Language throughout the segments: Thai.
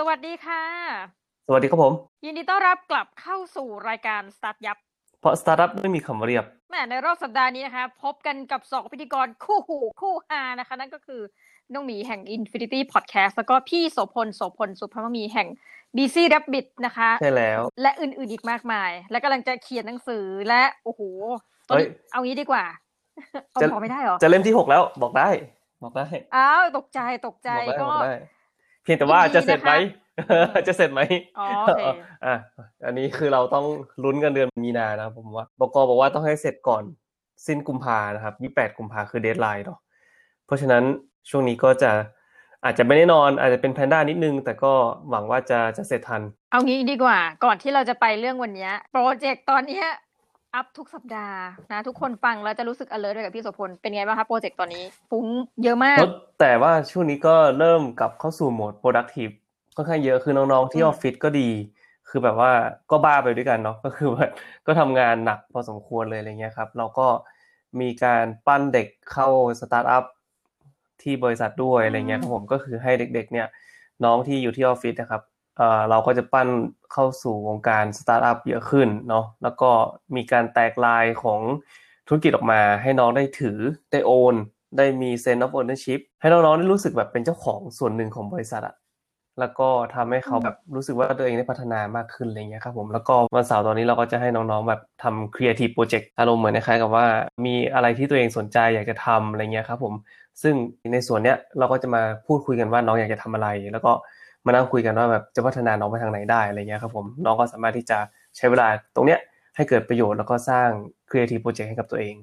สวัสดีค่ะ สวัสดีครับผม ยินดีต้อนรับกลับเข้าสู่รายการสตาร์ทอัพ เพราะสตาร์ทอัพไม่มีคำว่าเรียบแหม่ในรอบสัปดาห์นี้นะคะ พบกันกับสองพิธีกรคู่หูคู่ฮานะคะ นั่นก็คือน้องหมีแห่ง Infinity Podcast แล้วก็พี่โสพลโสพลสุภมมีแห่ง BC Rabbit นะคะ ใช่แล้ว และอื่นๆอีกมากมาย และกำลังจะเขียนหนังสือและโอ้โหตอนนี้เฮ้ยเอางี้ดีกว่าเอาจะ พอไม่ได้เหรอ จะเล่มที่หกแล้วบอกได้ บอกได้ อ้าวตกใจตกใจบอกได้ก็บอกได้เพียงแต่ว่ายินดีจะเสร็จไหมนะคะจะเสร็จไหมอ๋อโอเคอะอันนี้คือเราต้องลุ้นกันเดือนมีนานะครับผมว่าบกบอกว่าต้องให้เสร็จก่อนสิ้นกุมภานะครับยี่แปดกุมภาคือ deadline เนาะเพราะฉะนั้นช่วงนี้ก็จะอาจจะไม่แน่นอน อาจจะเป็นแพนด้านิดนึง แต่ก็หวังว่าจะจะเสร็จทัน เอางี้ดีกว่า ก่อนที่เราจะไปเรื่องวันเนี้ยโปรเจกต์ตอนเนี้ย อัพทุกสัปดาห์นะทุกคนฟังแล้วจะรู้สึก alert ไปกับพี่โสพล เป็นไงบ้างคะโปรเจกต์ตอนนี้ฟุ้งเยอะมาก แต่ว่าช่วงนี้ก็เริ่มกลับเข้าสู่โหมด productive ค่อนข้างเยอะคือน้องๆที่อืมออฟฟิศก็ดี คือแบบว่าก็บ้าไปด้วยกันเนาะก็คือว่าก็ทำงานหนักพอสมควรเลยอะไรเงี้ยครับ เราก็มีการปั้นเด็กเข้าสตาร์ทอัพที่บริษัทด้วยอะไรเงี้ยครับผมก็คือให้เด็ก ๆ เนี่ยน้องที่อยู่ที่ออฟฟิศนะครับ เอ่อเราก็จะปั้นเข้าสู่วงการสตาร์ทอัพเยอะขึ้นเนาะแล้วก็มีการแตกลายของธุรกิจออกมาให้น้องได้ถือได้โอน ได้มี sense of ownership ให้น้องๆได้รู้สึกแบบเป็นเจ้าของส่วนหนึ่งของบริษัทอะแล้วก็ทำให้เขาอืมแบบรู้สึกว่าตัวเองได้พัฒนามากขึ้นอะไรเงี้ยครับผมแล้วก็วันเสาร์ตอนนี้เราก็จะให้น้องๆแบบทำ creative project อารมณ์เหมือนคล้ายๆกับว่ามีอะไรที่ตัวเองสนใจอยากจะทำอะไรเงี้ยครับผมซึ่งในส่วนเนี้ยเราก็จะมาพูดคุยกันว่าน้องอยากจะทำอะไร แล้วก็ มานั่งคุยกันว่าแบบจะพัฒนาน้องไปทางไหนได้อะไรเงี้ยครับผมน้องก็สามารถที่จะใช้เวลาตรงเนี้ยให้เกิดประโยชน์แล้วก็สร้าง creative project ให้กับตัวเอง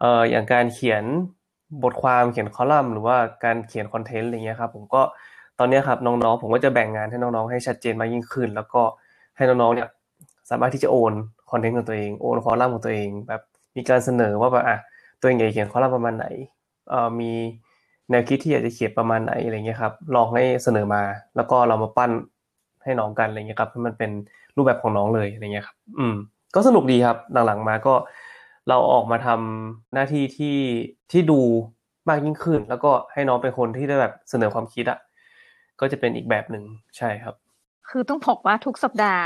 เอ่ออย่างการเขียนบทความเขียนคอลัมน์หรือว่าการเขียนคอนเทนต์อะไรเงี้ยครับผมก็ตอนเนี้ยครับน้องๆผมก็จะแบ่งงานให้น้องๆให้ชัดเจนมากยิ่งขึ้น แล้วก็ให้น้องๆเนี่ยสามารถที่จะ own คอนเทนต์ของตัวเอง own คอลัมน์ของตัวเอง แบบมีการเสนอว่าแบบอะตัวเองอยากจะเขียนคอลัมน์ประมาณไหนเอ่อมี แนวคิดที่อยากจะเขียนประมาณไหนอะไรเงี้ยครับ ลองให้เสนอมา แล้วก็เรามาปั้นให้น้องกันอะไรเงี้ยครับให้มันเป็นรูปแบบของน้องเลยอะไรเงี้ยครับ อืม ก็สนุกดีครับ หลังๆมาก็เราออกมาทำหน้าที่ที่ที่ดูมากยิ่งขึ้น แล้วก็ให้น้องเป็นคนที่ได้แบบเสนอความคิดอะก็จะเป็นอีกแบบหนึ่งใช่ครับ คือต้องบอกว่าทุกสัปดาห์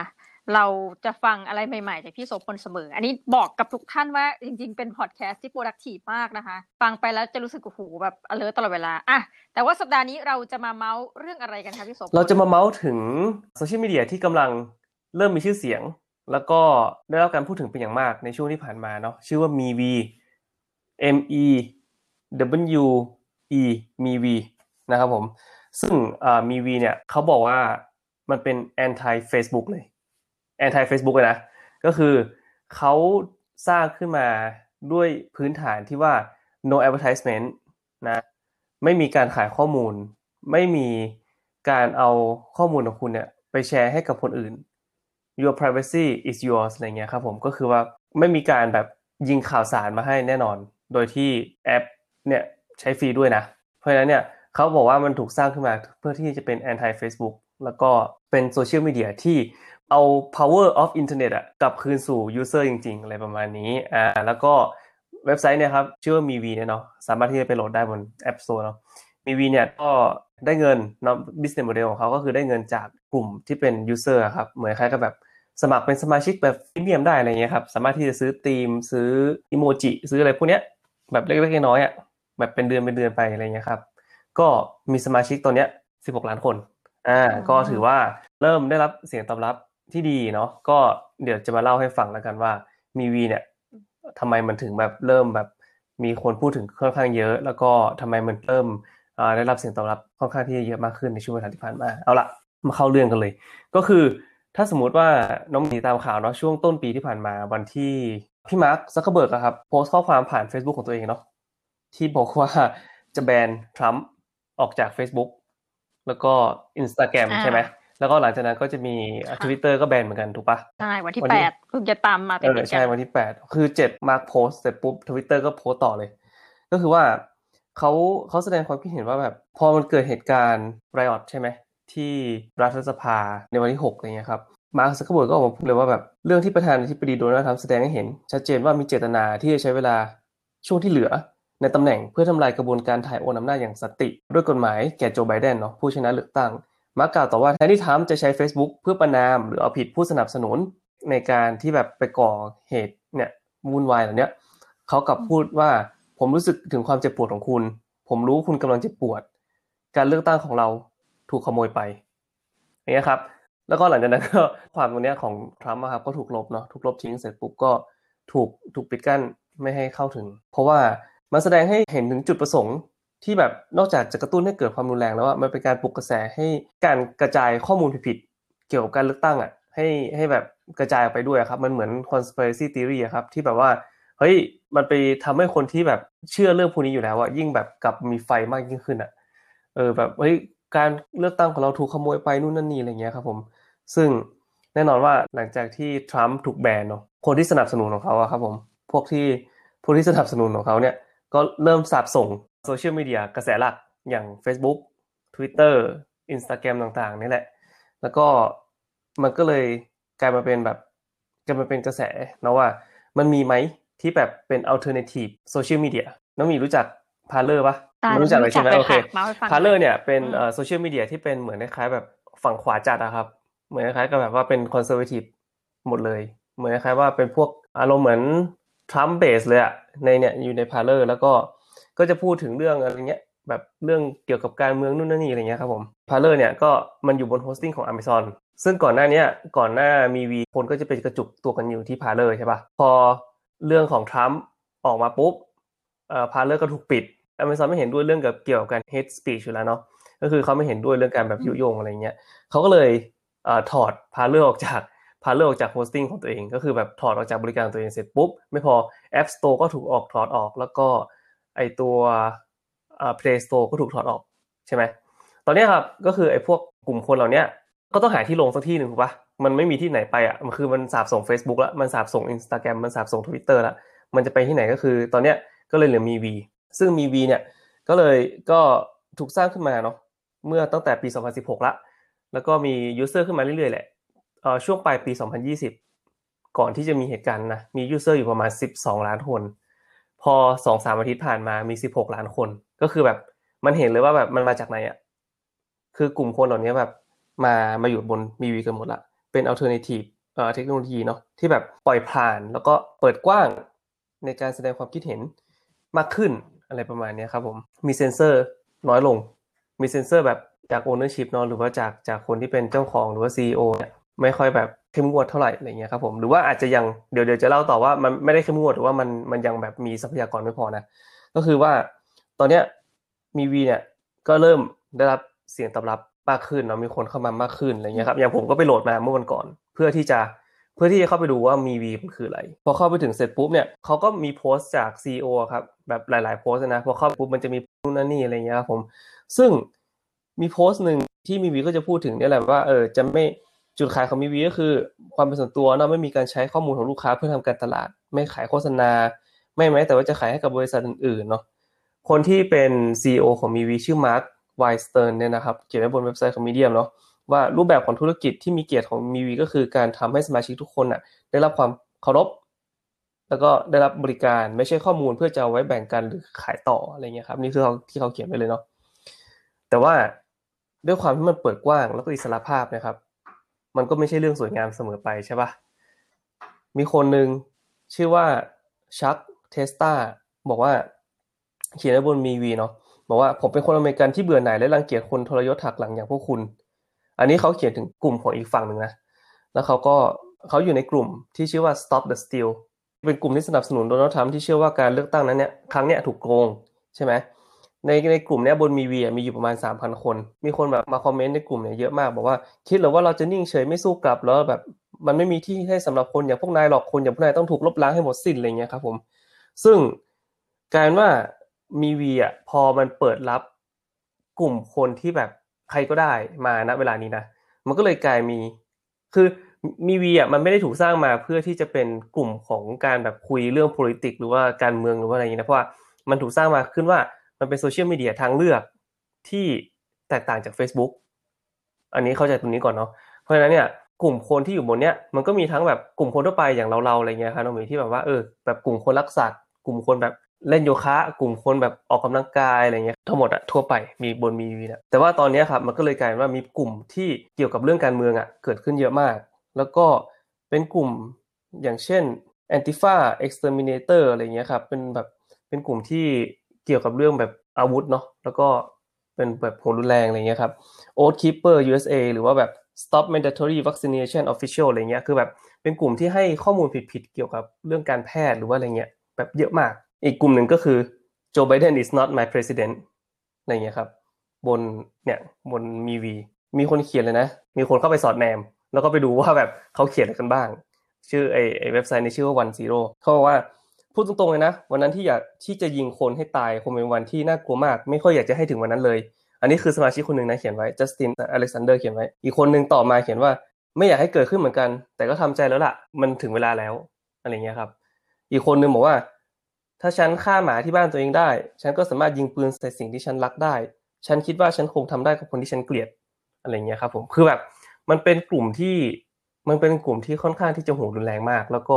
เราจะฟังอะไรใหม่ๆจากพี่โสพลเสมอ อันนี้บอกกับทุกท่านว่าจริงๆ เป็นพอดแคสต์ที่ productive มากนะคะ ฟังไปแล้วจะรู้สึกโอ้โหแบบ alert ตลอดเวลาอะแต่ว่าสัปดาห์นี้เราจะมาเมาส์เรื่องอะไรกันคะพี่โสพลเราจะมาเมาส์ถึงโซเชียลมีเดียที่กำลังเริ่มมีชื่อเสียง แล้วก็ได้รับการพูดถึงเป็นอย่างมากในช่วงที่ผ่านมาเนาะชื่อว่า MeV M E W E MeV นะครับผม ซึ่งอ่า MeV เนี่ยเขาบอกว่ามันเป็น anti Facebook เลย anti Facebook เลยนะ ก็คือเขาสร้างขึ้นมาด้วยพื้นฐานที่ว่า no advertisement นะ ไม่มีการขายข้อมูล ไม่มีการเอาข้อมูลของคุณเนี่ยไปแชร์ให้กับคนอื่น your privacy is yours อะไรเงี้ยครับผม ก็คือว่าไม่มีการแบบยิงข่าวสารมาให้แน่นอน โดยที่แอปเนี่ยใช้ฟรีด้วยนะ เพราะฉะนั้นเนี่ยเขาบอกว่ามันถูกสร้างขึ้นมาเพื่อที่จะเป็น anti Facebook แล้วก็เป็นโซเชียลมีเดียที่ เอา power of internet อะกลับคืนสู่ user จริง ๆ อะไรประมาณนี้อ่าแล้วก็เว็บไซต์เนี่ยครับชื่อว่า MeV เนี่ยเนาะสามารถที่จะไปโหลดได้บน App Store เนาะ MeV เนี่ยก็ได้เงินเนาะ business model ของเขาก็คือได้เงินจากกลุ่มที่เป็น user ครับเหมือนคล้ายกับแบบสมัครเป็นสมาชิกแบบพรีเมียมได้อะไรเงี้ยครับสามารถที่จะซื้อธีมซื้ออิโมจิซื้ออะไรพวกเนี้ยแบบเล็กๆน้อยๆอะแบบเป็นเดือนเป็นเดือนไปอะไรเงี้ยครับก็มีสมาชิกตัวเนี้ย16 ล้านคนอ่าก็ถือว่าเริ่มได้รับเสียงตอบรับ ที่ดีเนาะก็เดี๋ยวจะมาเล่าให้ฟังแล้วกันว่า MeWe เนี่ยทำไมมันถึงแบบเริ่มแบบมีคนพูดถึงค่อนข้างเยอะ แล้วก็ทำไมมันเริ่มอ่าได้รับเสียงตอบรับค่อนข้างที่จะเยอะมากขึ้นในช่วงเวลาที่ผ่านมาเอาละมาเข้าเรื่องกันเลย ก็คือถ้าสมมุติว่าน้องหมีตามข่าวเนาะช่วงต้นปีที่ผ่านมาวันที่พี่มาร์คซักเคอร์เบิร์กอะครับโพสต์ข้อความผ่าน Facebook ของตัวเองเนาะที่บอกว่าจะแบนทรัมป์ออกจาก Facebook แล้วก็ Instagram อ่าใช่ไหม แล้วก็หลังจากนั้นก็จะมีค่ะทวิตเตอร์ก็แบนเหมือนกันถูกปะใช่วันที่วันที่แปดเพิ่งจะตามมาเอติดอๆใช่กันวันที่แปดคือเจ็ดมาร์คโพสเสร็จปุ๊บทวิตเตอร์ก็โพสต่อเลย ก็คือว่าเขาเขาแสดงความคิดเห็นว่าแบบ พอมันเกิดเหตุการณ์ riot ใช่ไหมที่รัฐสภาในวันที่หกอะไรเงี้ยครับมาร์คซักเคอร์เบิร์กก็ออกมาพูดเลยว่าแบบเรื่องที่ประธานาธิบดีโดนัลด์ทรัมป์แสดงให้เห็น ชัดเจนว่ามีเจตนาที่จะใช้เวลาช่วงที่เหลือ ในตำแหน่งเพื่อทำลายกระบวนการถ่ายโอนอำนาจอย่างสันติ ด้วยกฎหมายแก่โจไบเดนเนาะผู้ชนะเลือกตั้ง มักกล่าวต่อว่าแทนที่ทรัมป์จะใช้ Facebook เพื่อประนาม หรือเอาผิดผู้สนับสนุนในการที่แบบไปก่อเหตุเนี่ยวุ่นวายเหล่านี้เขากลับพูดว่าผมรู้สึกถึงความเจ็บปวดของคุณ ผมรู้คุณกำลังเจ็บปวด การเลือกตั้งของเราถูกขโมยไปอย่างนี้ครับ แล้วก็หลังจากนั้นก็ความตรงนี้ของทรัมป์ครับก็ถูกลบเนาะถูกลบทิ้งเสร็จปุ๊บก็ถูกถูกปิดกั้นไม่ให้เข้าถึง เพราะว่ามันแสดงให้เห็นถึงจุดประสงค์ ที่แบบนอกจากจะกระตุ้นให้เกิดความรุนแรงแล้วว่ามันเป็นการปลุกกระแสให้การกระจายข้อมูลผิดๆเกี่ยวกับการเลือกตั้งอะให้ให้แบบกระจายออกไปด้วยครับ มันเหมือน conspiracy theory ครับที่แบบว่าเฮ้ยมันไปทำให้คนที่แบบเชื่อเรื่องพวกนี้อยู่แล้วอะยิ่งแบบกลับมีไฟมากยิ่งขึ้นอะเออแบบเฮ้ยการเลือกตั้งของเราถูกขโมยไปนู่นนั่นนี่อะไรเงี้ยครับผม ซึ่งแน่นอนว่าหลังจากที่ทรัมป์ถูกแบนเนาะคนที่สนับสนุนของเขาอะครับผมพวกที่พวกที่สนับสนุนของเขาเนี่ยก็เริ่มสาบส่ง โซเชียลมีเดียกระแสหลักอย่าง Facebook Twitter Instagram ต่างๆ นี่แหละ แล้วก็มันก็เลยกลายมาเป็นแบบกลายมาเป็นกระแสนะว่ามันมีไหมที่แบบเป็น alternative social media น้องหมีรู้จัก Parler ปะตาไม่รู้จักเลยใช่ไหมรู้จักเลยโอเคค่ะเล่าให้ฟัง Parler เนี่ยเป็นอืมโซเชียลมีเดียที่เป็นเหมือนคล้ายๆแบบฝั่งขวาจัดอะครับ เหมือนคล้ายๆกับแบบว่าเป็นคอนเซอร์ a ทีฟหมดเลย เหมือนคล้ายๆว่าเป็นพวกอารมณ์เหมือนทรัมป์ base เลยอะในเนี่ยอยู่ใน Parler แล้วก็ ก็จะพูดถึงเรื่องอะไรเงี้ยแบบเรื่องเกี่ยวกับการเมืองนู่นนั่นนี่อะไรเงี้ยครับผม Parler เนี่ยก็มันอยู่บน hosting ของ Amazon ซึ่งก่อนหน้าเนี้ยก่อนหน้า MeWe คนก็จะไปกระจุกตัวกันอยู่ที่ Parler ใช่ปะพอเรื่องของทรัมป์ออกมาปุ๊บเอ่อ Parler ก็ถูกปิด Amazon ไม่เห็นด้วยเรื่องกับเกี่ยวกับการ hate speech อยู่แล้วเนาะก็คือเขาไม่เห็นด้วยเรื่องการแบบยุยงอะไรเงี้ยเขาก็เลยเอ่อถอด Parler ออกจาก Parler ออกจาก hosting ของตัวเอง ก็คือแบบถอดออกจากบริการตัวเองเสร็จปุ๊บไม่พอ App Store ก็ถูกออกถอดออกแล้วก็ ไอตัวอ่า Play Store ก็ถูกถอดออกใช่ไหมตอนนี้ครับก็คือไอพวกกลุ่มคนเหล่านี้ก็ต้องหาที่ลงสักที่หนึ่งถูกปะมันไม่มีที่ไหนไปอะมันคือมันสาบส่ง Facebook แล้วมันสาบส่ง Instagram มันสาบส่ง Twitter แล้วมันจะไปที่ไหนก็คือ ตอนเนี้ยก็เลยเหลือมี V ซึ่งมี V เนี่ยก็เลยก็ถูกสร้างขึ้นมาเนาะเมื่อตั้งแต่ปี 2016 ละ แล้วก็มี user ขึ้นมาเรื่อยๆแหละเอ่อช่วงปลายปี 2020 ก่อนที่จะมีเหตุการณ์นะมี user อยู่ประมาณ 12 ล้านคน พอ2-3อาทิตย์ผ่านมามี16ล้านคน ก็คือแบบมันเห็นเลยว่าแบบมันมาจากไหนอะคือกลุ่มคนเหล่านี้แบบมามาอยู่บน MeWe กันหมดละเป็น alternative เอ่อเทคโนโลยีเนาะที่แบบปล่อยผ่านแล้วก็เปิดกว้างในการแสดงความคิดเห็นมากขึ้นอะไรประมาณนี้ครับผมมีเซ็นเซอร์น้อยลง มีเซ็นเซอร์แบบจาก ownership เนาะหรือว่าจากจากคนที่เป็นเจ้าของหรือว่า CEO เนี่ย ไม่ค่อยแบบเข้มงวดเท่าไหร่อะไรเงี้ยครับผมหรือว่าอาจจะยังเดี๋ยวเดี๋ยวจะเล่าต่อว่ามันไม่ได้เข้มงวดหรือว่ามันมันยังแบบมีทรัพยากรไม่พอนะ ก็คือว่าตอนเนี้ยมีวีเนี่ยก็เริ่มได้รับเสียงตอบรับมากขึ้นเนาะมีคนเข้ามามากขึ้นอะไรเงี้ยครับอย่างผมก็ไปโหลดมาเมื่อวันก่อน เพื่อที่จะเพื่อที่จะเข้าไปดูว่ามีวีมันคืออะไรพอเข้าไปถึงเสร็จปุ๊บเนี่ยเขาก็มีโพสต์จาก CEO ครับแบบหลาย ๆ โพสต์นะพอเข้าปุ๊บมันจะมีนู่นนั่นนี่อะไรเงี้ยครับผม ซึ่งมีโพสต์หนึ่งที่มีวีก็จะพูดถึงนี่แหละว่าเออจะไม่ จุดขายของมีวีก็คือ ความเป็นส่วนตัวเนาะไม่มีการใช้ข้อมูลของลูกค้าเพื่อทำการตลาด ไม่ขายโฆษณา ไม่แม้แต่ว่าจะขายให้กับบริษัทอื่นๆเนาะคนที่เป็น CEO ของมีวีชื่อมาร์คไวสเติร์นเนี่ยนะครับเขียนไว้บนเว็บไซต์ของมีเดียมเนาะว่ารูปแบบของธุรกิจที่มีเกียรติของมีวีก็คือการทำให้สมาชิกทุกคนน่ะได้รับความเคารพ แล้วก็ได้รับบริการไม่ใช่ข้อมูลเพื่อจะเอาไว้แบ่งกันหรือขายต่ออะไรเงี้ยครับนี่คือเขาที่เขาเขียนไว้เลยเนาะแต่ว่าด้วยความที่มันเปิดกว้างแล้วก็อิสระภาพนะครับ มันก็ไม่ใช่เรื่องสวยงามเสมอไปใช่ปะมีคนหนึ่งชื่อว่า Chuck Testa บอกว่าเขียนไว้บน MeWe เนาะบอกว่าผมเป็นคนอเมริกันที่เบื่อหน่ายและรังเกียจคนทรยศหักหลังอย่างพวกคุณ อันนี้เขาเขียนถึงกลุ่มของอีกฝั่งหนึ่งนะแล้วเขาก็เขาอยู่ในกลุ่มที่ชื่อว่า Stop the Steal เป็นกลุ่มที่สนับสนุนโดนัลด์ทรัมป์ที่เชื่อว่าการเลือกตั้งนั้นเนี่ยครั้งเนี้ยถูกโกงใช่ไหม ในในกลุ่มเนี้ยบน MeWe มีอยู่ประมาณ3,000คน มีคนแบบมาคอมเมนต์ในกลุ่มเนี่ยเยอะมาก บอกว่าคิดหรือว่าเราจะนิ่งเฉยไม่สู้กลับแล้วแบบมันไม่มีที่ให้สำหรับคนอย่างพวกนายหรอกคนอย่างพวกนายต้องถูกลบล้างให้หมดสิ้นอะไรเงี้ยครับผม ซึ่งการว่ามีวีอะพอมันเปิดรับกลุ่มคนที่แบบใครก็ได้มาณเวลานี้นะมันก็เลยกลายมี คือมีวีอะมันไม่ได้ถูกสร้างมาเพื่อที่จะเป็นกลุ่มของการแบบคุยเรื่อง politics หรือว่าการเมืองหรือว่าอะไรอย่างนี้นะเพราะว่ามันถูกสร้างมาขึ้นว่า มันเป็นโซเชียลมีเดียทางเลือกที่แตกต่างจาก Facebook อันนี้เข้าใจตรงนี้ก่อนเนาะเพราะฉะนั้นเนี่ยกลุ่มคนที่อยู่บนเนี้ยมันก็มีทั้งแบบกลุ่มคนทั่วไปอย่างเราๆอะไรเงี้ยครับน้องหมีที่แบบว่าเออแบบกลุ่มคนรักสัตว์กลุ่มคนแบบเล่นโยคะ กลุ่มคนแบบออกกำลังกายอะไรเงี้ยทั้งหมดอะทั่วไปมีบนมีวีนะแต่ว่าตอนนี้ครับมันก็เลยกลายว่ามีกลุ่มที่เกี่ยวกับเรื่องการเมืองอะเกิดขึ้นเยอะมาก แล้วก็เป็นกลุ่มอย่างเช่น Antifa Exterminator อะไรเงี้ยครับเป็นแบบเป็นกลุ่มที่ เกี่ยวกับเรื่องแบบอาวุธเนาะแล้วก็เป็นแบบโหรุนแรงอะไรเงี้ยครับ Oath Keeper USA หรือว่าแบบ Stop Mandatory Vaccination Official อะไรเงี้ยคือแบบเป็นกลุ่มที่ให้ข้อมูลผิดๆเกี่ยวกับเรื่องการแพทย์หรือว่าอะไรเงี้ยแบบเยอะมาก อีกกลุ่มหนึ่งก็คือ Joe Biden is not my president อะไรเงี้ยครับ บนเนี่ยบนมีวีมีคนเขียนเลยนะ มีคนเข้าไปสอดแนม แล้วก็ไปดูว่าแบบเขาเขียนอะไรกันบ้าง ชื่อไอไอเว็บไซต์ในชื่อว่า One Zero เขาบอกว่า พูดตรงๆเลยนะ วันนั้นที่อยากที่จะยิงคนให้ตายคงเป็นวันที่น่ากลัวมาก ไม่ค่อยอยากจะให้ถึงวันนั้นเลย อันนี้คือสมาชิกคนหนึ่งนะเขียนไว้จัสตินอเล็กซานเดอร์เขียนไว้ อีกคนหนึ่งต่อมาเขียนว่าไม่อยากให้เกิดขึ้นเหมือนกัน แต่ก็ทำใจแล้วล่ะ มันถึงเวลาแล้วอะไรเงี้ยครับ อีกคนหนึ่งบอกว่า ถ้าฉันฆ่าหมาที่บ้านตัวเองได้ ฉันก็สามารถยิงปืนใส่สิ่งที่ฉันรักได้ ฉันคิดว่าฉันคงทำได้กับคนที่ฉันเกลียดอะไรเงี้ยครับ ผมคือแบบมันเป็นกลุ่มที่มันเป็นกลุ่มที่ค่อนข้างที่จะโหดรุนแรงมาก แล้วก็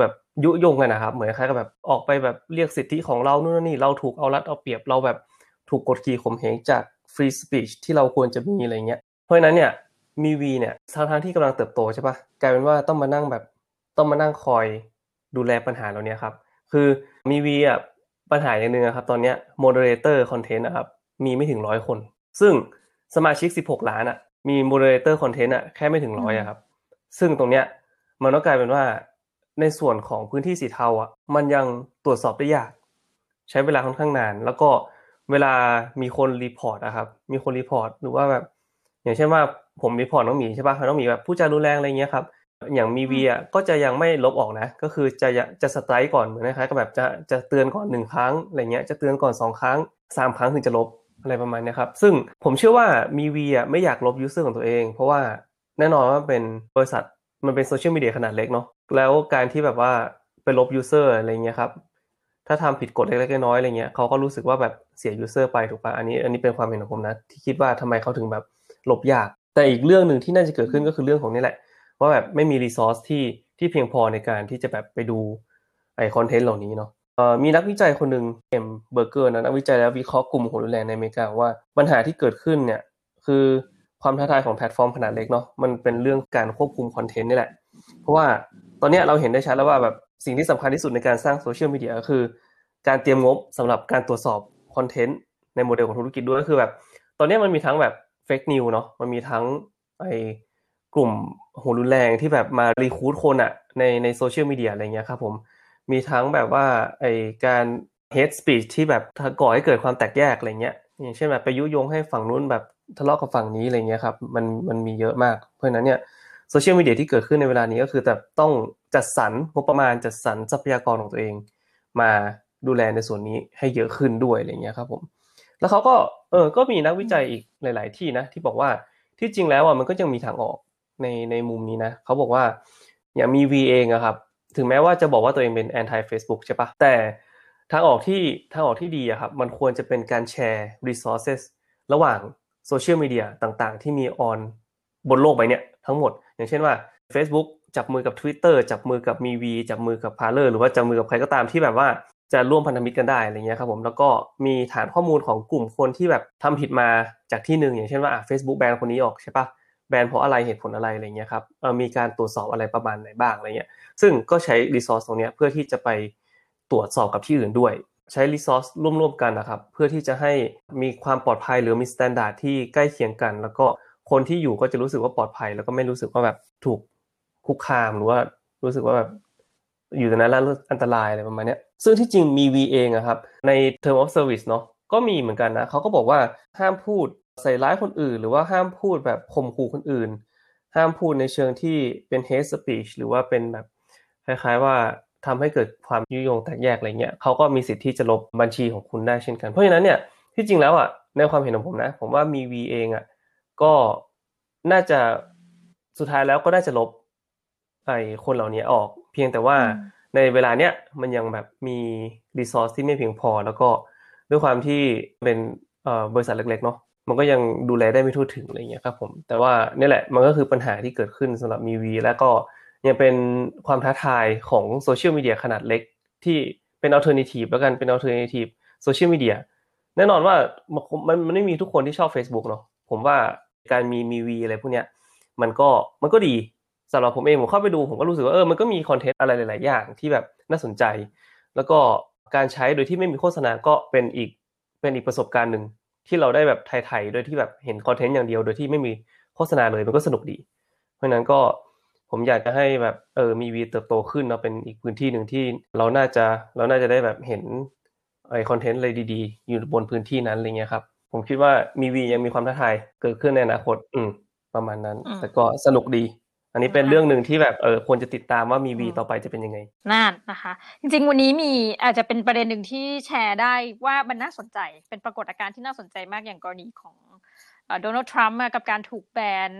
แบบ ยุยงกันนะครับ เหมือนคล้ายกับแบบออกไปแบบเรียกสิทธิของเรานู่นนี่เราถูกเอารัดเอาเปรียบเราแบบถูกกดขี่ข่มเหงจากฟรีสปีชที่เราควรจะมีอะไรเงี้ยเพราะฉะนั้นเนี่ยมีวีเนี่ยทางทางที่กำลังเติบโตใช่ปะกลายเป็นว่าต้องมานั่งแบบต้องมานั่งคอยดูแลปัญหาเหล่านี้ครับ คือมีวีอะปัญหาอย่างหนึ่งครับตอนเนี้ยmoderator content นะครับมีไม่ถึงร้อยคน ซึ่งสมาชิก 16 ล้านอะมี moderator content อะแค่ไม่ถึงร้อยอะครับ ซึ่งตรงเนี้ยมันก็กลายเป็นว่า ในส่วนของพื้นที่สีเทาอะมันยังตรวจสอบได้ยาก ใช้เวลาค่อนข้างนาน แล้วก็เวลามีคน report นะครับ มีคน report หรือว่าแบบอย่างเช่นว่าผม report น้องหมีใช่ป่ะน้องหมีแบบพูดจารุนแรงอะไรเงี้ยครับอย่าง MeWe อะก็จะยังไม่ลบออกนะ ก็คือจะจะ strike ก่อนเหมือนคล้ายๆกับแบบจะจะเตือนก่อนหนึ่งครั้งอะไรเงี้ยจะเตือนก่อนสองครั้งสามครั้งถึงจะลบอะไรประมาณนี้ครับซึ่งผมเชื่อว่า MeWe อะไม่อยากลบ user ของตัวเอง เพราะว่าแน่นอนว่าเป็นบริษัทมันเป็นโซเชียลมีเดียขนาดเล็กเนาะ แล้วการที่แบบว่าไปลบ user อะไรเงี้ยครับถ้าทำผิดกฎเล็กๆน้อยๆอะไรเงี้ยเขาก็รู้สึกว่าแบบเสีย user ไปถูกปะอันนี้อันนี้เป็นความเห็นของผมนะที่คิดว่าทำไมเขาถึงแบบลบยาก แต่อีกเรื่องหนึ่งที่น่าจะเกิดขึ้นก็คือเรื่องของนี่แหละว่าแบบไม่มี resource ที่ที่เพียงพอในการที่จะแบบไปดูไอคอนเทนต์เหล่านี้เนาะมีนักวิจัยคนหนึ่ง M. Berger นะนักวิจัยแล้ววิเคราะห์กลุ่มหัวรุนแรงในอเมริกาว่าปัญหาที่เกิดขึ้นเนี่ยคือความท้าทายของแพลตฟอร์มขนาดเล็กเนาะมันเป็นเรื่องการควบคุมคอนเทนต์นี่แหละ เพราะว่า ตอนนี้เราเห็นได้ชัดแล้วว่าแบบสิ่งที่สำคัญที่สุดในการสร้างโซเชียลมีเดียก็คือ การเตรียมงบสำหรับการตรวจสอบคอนเทนต์ในโมเดลของธุรกิจด้วยก็คือแบบ ตอนนี้มันมีทั้งแบบ fake news เนาะมันมีทั้งไอกลุ่มหัวรุนแรงที่แบบมา recruit คนอะในในโซเชียลมีเดียอะไรเงี้ยครับผมมีทั้งแบบว่าไอการ hate speech ที่แบบก่อให้เกิดความแตกแยกอะไรเงี้ยอย่างเช่นแบบไปยุยงให้ฝั่งนู้นแบบทะเลาะกับฝั่งนี้อะไรเงี้ยครับมันมันมีเยอะมาก เพราะฉะนั้นเนี่ย โซเชียลมีเดียที่เกิดขึ้นในเวลานี้ก็คือแต่ต้องจัดสรรงบประมาณจัดสรรทรัพยากรของตัวเอง มาดูแลในส่วนนี้ให้เยอะขึ้นด้วยอะไรเงี้ยครับผม แล้วเขาก็เออก็มีนักวิจัยอีกหลาย ๆ ที่นะที่บอกว่าที่จริงแล้วอะมันก็ยังมีทางออกในในมุมนี้นะเขาบอกว่าอย่างมี V เองอะครับถึงแม้ว่าจะบอกว่าตัวเองเป็น anti Facebook ใช่ปะแต่ทางออกที่ทางออกที่ดีอะครับมันควรจะเป็นการแชร์ resources ระหว่างโซเชียลมีเดียต่างๆ ที่มีออนบนโลกใบเนี้ยทั้งหมด อย่างเช่นว่า Facebook จับมือกับ Twitter จับมือกับมีวีจับมือกับ Parler หรือว่าจับมือกับใครก็ตามที่แบบว่าจะร่วมพันธมิตรกันได้อะไรเงี้ยครับผมแล้วก็มีฐานข้อมูลของกลุ่มคนที่แบบทำผิดมาจากที่หนึ่งอย่างเช่นว่าอะ Facebook แบนคนนี้ออกใช่ปะแบนเพราะอะไรเหตุผลอะไรอะไรเงี้ยครับเออมีการตรวจสอบอะไรประมาณไหนบ้างอะไรเงี้ยซึ่งก็ใช้รีซอสตรงนี้เพื่อที่จะไปตรวจสอบกับที่อื่นด้วย ใช้รีซอสร่วมๆกันนะครับเพื่อที่จะให้มีความปลอดภัยหรือมีมาตรฐานที่ใกล้เคียงกัน แล้วก็ คนที่อยู่ก็จะรู้สึกว่าปลอดภัย แล้วก็ไม่รู้สึกว่าแบบถูกคุกคามหรือว่ารู้สึกว่าแบบอยู่ตรงนั้นแล้วอันตรายอะไรประมาณนี้ซึ่งที่จริงมี V เองอะครับ ใน term of service เนาะก็มีเหมือนกันนะเขาก็บอกว่าห้ามพูดใส่ร้ายคนอื่น หรือว่าห้ามพูดแบบข่มขู่คนอื่น ห้ามพูดในเชิงที่เป็น hate speech หรือว่าเป็นแบบคล้ายๆว่าทำให้เกิดความยุยงแตกแยกอะไรเงี้ยเขาก็มีสิทธิ์ที่จะลบบัญชีของคุณได้เช่นกัน เพราะฉะนั้นเนี่ยที่จริงแล้วอะในความเห็นของผมนะ ผมว่ามี V เองอะ ก็น่าจะสุดท้ายแล้วก็น่าจะลบไอ้คนเหล่านี้ออก เพียงแต่ว่าในเวลาเนี้ยมันยังแบบมี resource ที่ไม่เพียงพอ แล้วก็ด้วยความที่เป็นบริษัทเล็กๆเนาะมันก็ยังดูแลได้ไม่ทั่วถึงอะไรเงี้ยครับผม แต่ว่านี่แหละมันก็คือปัญหาที่เกิดขึ้นสำหรับ MeWe และก็ยังเป็นความท้าทายของโซเชียลมีเดียขนาดเล็ก ที่เป็น alternative แล้วกันเป็น alternative social media แน่นอนว่ามันมันไม่มีทุกคนที่ชอบ Facebook เนาะผมว่า การมีมีวีอะไรพวกเนี้ยมันก็มันก็ดีสำหรับผมเองผมเข้าไปดูผมก็รู้สึกว่าเออมันก็มีคอนเทนต์อะไรหลาย ๆ อย่างที่แบบน่าสนใจ แล้วก็การใช้โดยที่ไม่มีโฆษณาก็เป็นอีกเป็นอีกประสบการณ์หนึ่งที่เราได้แบบไทยๆโดยที่แบบเห็นคอนเทนต์อย่างเดียวโดยที่ไม่มีโฆษณาเลยมันก็สนุกดี เพราะนั้นก็ผมอยากจะให้แบบเออมีวีเติบโตขึ้นเนาะเป็นอีกพื้นที่หนึ่งที่เราน่าจะเราน่าจะได้แบบเห็นไอคอนเทนต์อะไรดีๆ อยู่บนพื้นที่นั้นอะไรเงี้ยครับ ผมคิดว่ามีวียังมีความท้าทายเกิดขึ้นในอนาคต อืม ประมาณนั้น แต่ก็สนุกดี อันนี้เป็นเรื่องหนึ่งที่แบบเออควรจะติดตามว่ามีวีต่อไปจะเป็นยังไงนั่นนะคะ จริง ๆ วันนี้มีอาจจะเป็นประเด็นหนึ่งที่แชร์ได้ว่ามันน่าสนใจ เป็นปรากฏการณ์ที่น่าสนใจมากอย่างกรณีของโดนัลด์ทรัมป์กับการถูกแบน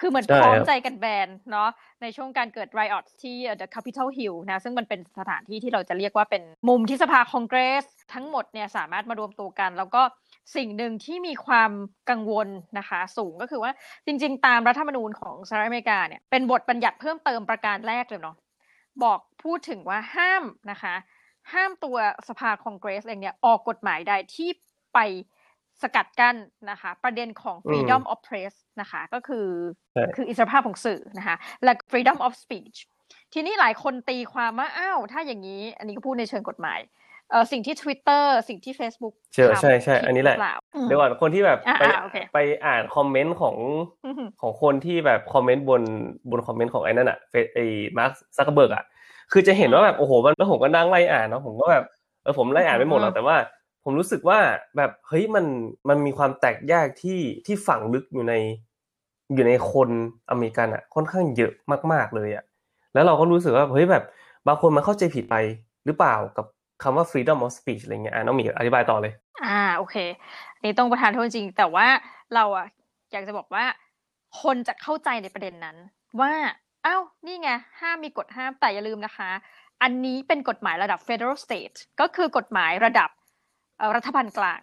คือเหมือนพร้อมใจกันแบนเนาะในช่วงการเกิด riot ที่ The Capitol Hill นะซึ่งมันเป็นสถานที่ที่เราจะเรียกว่าเป็นมุมที่สภาคองเกรส ทั้งหมดเนี่ยสามารถมารวมตัวกัน แล้วก็ สิ่งหนึ่งที่มีความกังวลนะคะสูงก็คือว่าจริง ๆ ตามรัฐธรรมนูญของสหรัฐอเมริกาเนี่ยเป็นบทบัญญัติเพิ่มเติมประการแรกเลยเนาะบอกพูดถึงว่าห้ามนะคะ ห้ามตัวสภาคองเกรสเองเนี่ยออกกฎหมายใดที่ไปสกัดกั้นนะคะ ประเด็นของ freedom of press นะคะ ก็คือคืออิสรภาพของสื่อนะคะ และ freedom of speech ทีนี้หลายคนตีความว่าอ้าวถ้าอย่างนี้ อันนี้ก็พูดในเชิงกฎหมาย เออสิ่งที่ Twitter สิ่งที่ Facebook ใช่ใช่ใช่อันนี้แหละ เดี๋ยวก่อนคนที่แบบไปไปอ่านคอมเมนต์ของของคนที่แบบคอมเมนต์บนบนคอมเมนต์ของไอ้นั่นอะเฟซไอ้มาร์คซักเกอร์เบิร์กอะคือจะเห็นว่าแบบโอ้โหแล้วผมก็นั่งไล่อ่านเนาะผมก็แบบเออผมไล่อ่านไม่หมดหรอกแต่ว่า ผมรู้สึกว่าแบบเฮ้ยมันมันมีความแตกแยกที่ที่ฝังลึกอยู่ในอยู่ในคนอเมริกันอะค่อนข้างเยอะมาก ๆเลยอะแล้วเราก็รู้สึกว่าเฮ้ยแบบบางคนมันเข้าใจผิดไปหรือเปล่ากับ คำว่า freedom of speech อะไรเงี้ยอ่าน้องมีอธิบายต่อเลย อ่าโอเคนี่ต้องประทานโทษจริง แต่ว่าเราอะอยากจะบอกว่า คนจะเข้าใจในประเด็นนั้น ว่าอ้าวนี่ไงห้ามมีกฎห้ามแต่อย่าลืมนะคะ อันนี้เป็นกฎหมายระดับ federal state ก็คือกฎหมายระดับรัฐบาลกลาง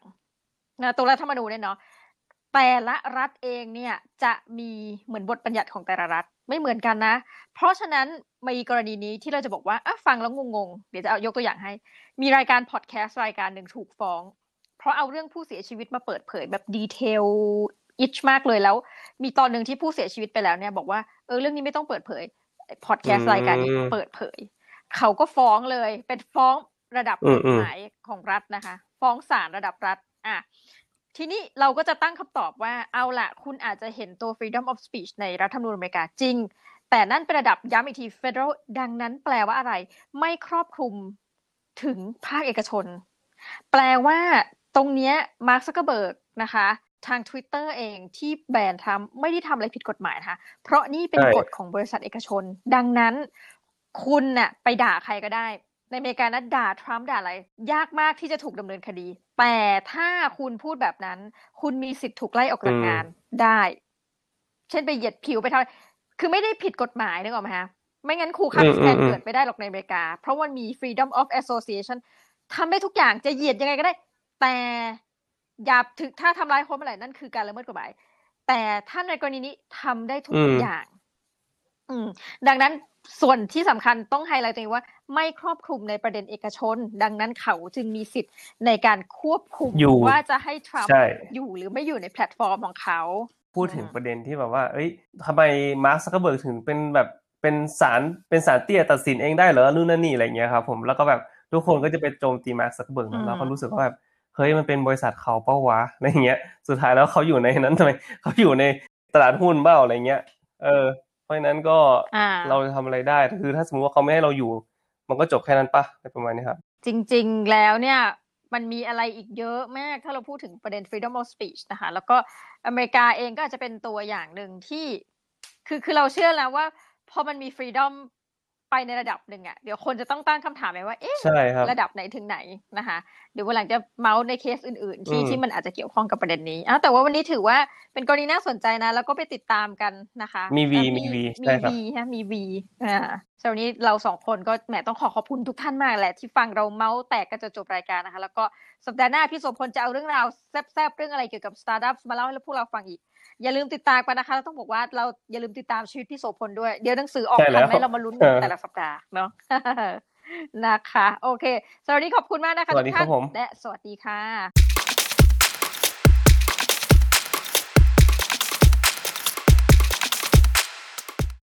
นะตัวรัฐธรรมนูญเนี่ยเนาะแต่ละรัฐเองเนี่ยจะมีเหมือนบทบัญญัติของแต่ละรัฐ ไม่เหมือนกันนะ เพราะฉะนั้นมีกรณีนี้ที่เราจะบอกว่าอะฟังแล้วงงๆ เดี๋ยวจะเอายกตัวอย่างให้ มีรายการพอดแคสต์รายการหนึ่งถูกฟ้อง เพราะเอาเรื่องผู้เสียชีวิตมาเปิดเผยแบบดีเทลอิชมากเลยแล้ว มีตอนหนึ่งที่ผู้เสียชีวิตไปแล้วเนี่ยบอกว่าเออเรื่องนี้ไม่ต้องเปิดเผยพอดแคสต์รายการนี้เปิดเผย เขาก็ฟ้องเลยเป็นฟ้องระดับกฎหมายของรัฐนะคะ ฟ้องศาลระดับรัฐ อะ ทีนี้เราก็จะตั้งคำตอบว่าเอาละคุณอาจจะเห็นตัว freedom of speech ในรัฐธรรมนูญอเมริกาจริง แต่นั่นเป็นระดับย้ำอีกที federal ดังนั้นแปลว่าอะไร ไม่ครอบคลุมถึงภาคเอกชน แปลว่าตรงนี้มาร์คซักเกอร์เบิร์กนะคะทาง Twitter เองที่แบนทำไม่ได้ทำอะไรผิดกฎหมายนะคะเพราะนี่เป็นกฎของบริษัทเอกชน ดังนั้นคุณน่ะไปด่าใครก็ได้ ในอเมริกานะด่าทรัมป์ด่าอะไร ยากมากที่จะถูกดำเนินคดี แต่ถ้าคุณพูดแบบนั้น คุณมีสิทธิ์ถูกไล่ออกจากงานได้ เช่นไปเหยียดผิวไปทำคือไม่ได้ผิดกฎหมายนึกออกไหมฮะไม่งั้น Ku Klux Klan เกิดไม่ได้หรอกในอเมริกา เพราะมันมี freedom of association ทำได้ทุกอย่างจะเหยียดยังไงก็ได้ แต่อย่าถึงถ้าทำร้ายคนเมื่อไหร่นั่นคือการละเมิดกฎหมาย แต่ถ้าในกรณีนี้ทำได้ทุกอย่างอืมดังนั้น ส่วนที่สำคัญต้องไฮไลท์ตัวเองว่า ไม่ครอบคลุมในประเด็นเอกชน ดังนั้นเขาจึงมีสิทธิ์ในการควบคุมว่าจะให้ทรัมป์อยู่หรือไม่อยู่ในแพลตฟอร์มของเขา พูดถึงประเด็นที่แบบว่า เอ้ยทำไมมาร์คซักเบิร์กถึงเป็นแบบเป็นสารเป็นสารเตี้ยตัดสินเองได้เหรอนู่นนั่นนี่อะไรเงี้ยครับผมแล้วก็แบบทุกคนก็จะไปโจมตีมาร์คซักเบิร์กแล้วก็รู้สึกว่าแบบเฮ้ยมันเป็นบริษัทเขาเป้าวะอะไรเงี้ย สุดท้ายแล้วเขาอยู่ในนั้นทำไมเขาอยู่ในตลาดหุ้นเบ้าอะไรเงี้ย เออ เพราะฉะนั้นก็เราจะทำอะไรได้คือ ถ้าสมมติว่าเขาไม่ให้เราอยู่ มันก็จบแค่นั้นปะในประมาณนี้ครับ จริง ๆ แล้วเนี่ยมันมีอะไรอีกเยอะมาก ถ้าเราพูดถึงประเด็น freedom of speech นะคะ แล้วก็อเมริกาเองก็อาจจะเป็นตัวอย่างหนึ่งที่ คือคือเราเชื่อแล้วว่าพอมันมี freedom ไปในระดับหนึ่งอะเดี๋ยวคนจะต้องตั้งคำถามไปว่าเอ๊ะระดับไหนถึงไหนนะคะเดี๋ยววันหลังจะเมาส์ในเคสอื่นๆ ที่ที่มันอาจจะเกี่ยวข้องกับประเด็นนี้อ้าแต่ว่าวันนี้ถือว่าเป็นกรณีน่าสนใจนะ แล้วก็ไปติดตามกันนะคะ MeWe MeWe MeWe ฮะ MeWe อ่าสำหรับนี้เราสองคนก็แหมต้องขอขอบคุณทุกท่านมากแหละ ที่ฟังเราเมาส์แตกกันจะจบรายการนะคะ แล้วก็สัปดาห์หน้าพี่โสพลจะเอาเรื่องราวแซ่บๆเรื่องอะไรเกี่ยวกับสตาร์ทอัพมาเล่าให้พวกเราฟังอีก อย่าลืมติดตามกันนะคะต้องบอกว่าเราอย่าลืมติดตามชีวิตพี่โสพลด้วย เดี๋ยวหนังสือออกทันไหมเรามาลุ้นกันแต่ละสัปดาห์เนาะนะคะ โอเคสวัสดีขอบคุณมากนะคะสวัสดีทุกท่านครับผมและสวัสดีค่ะ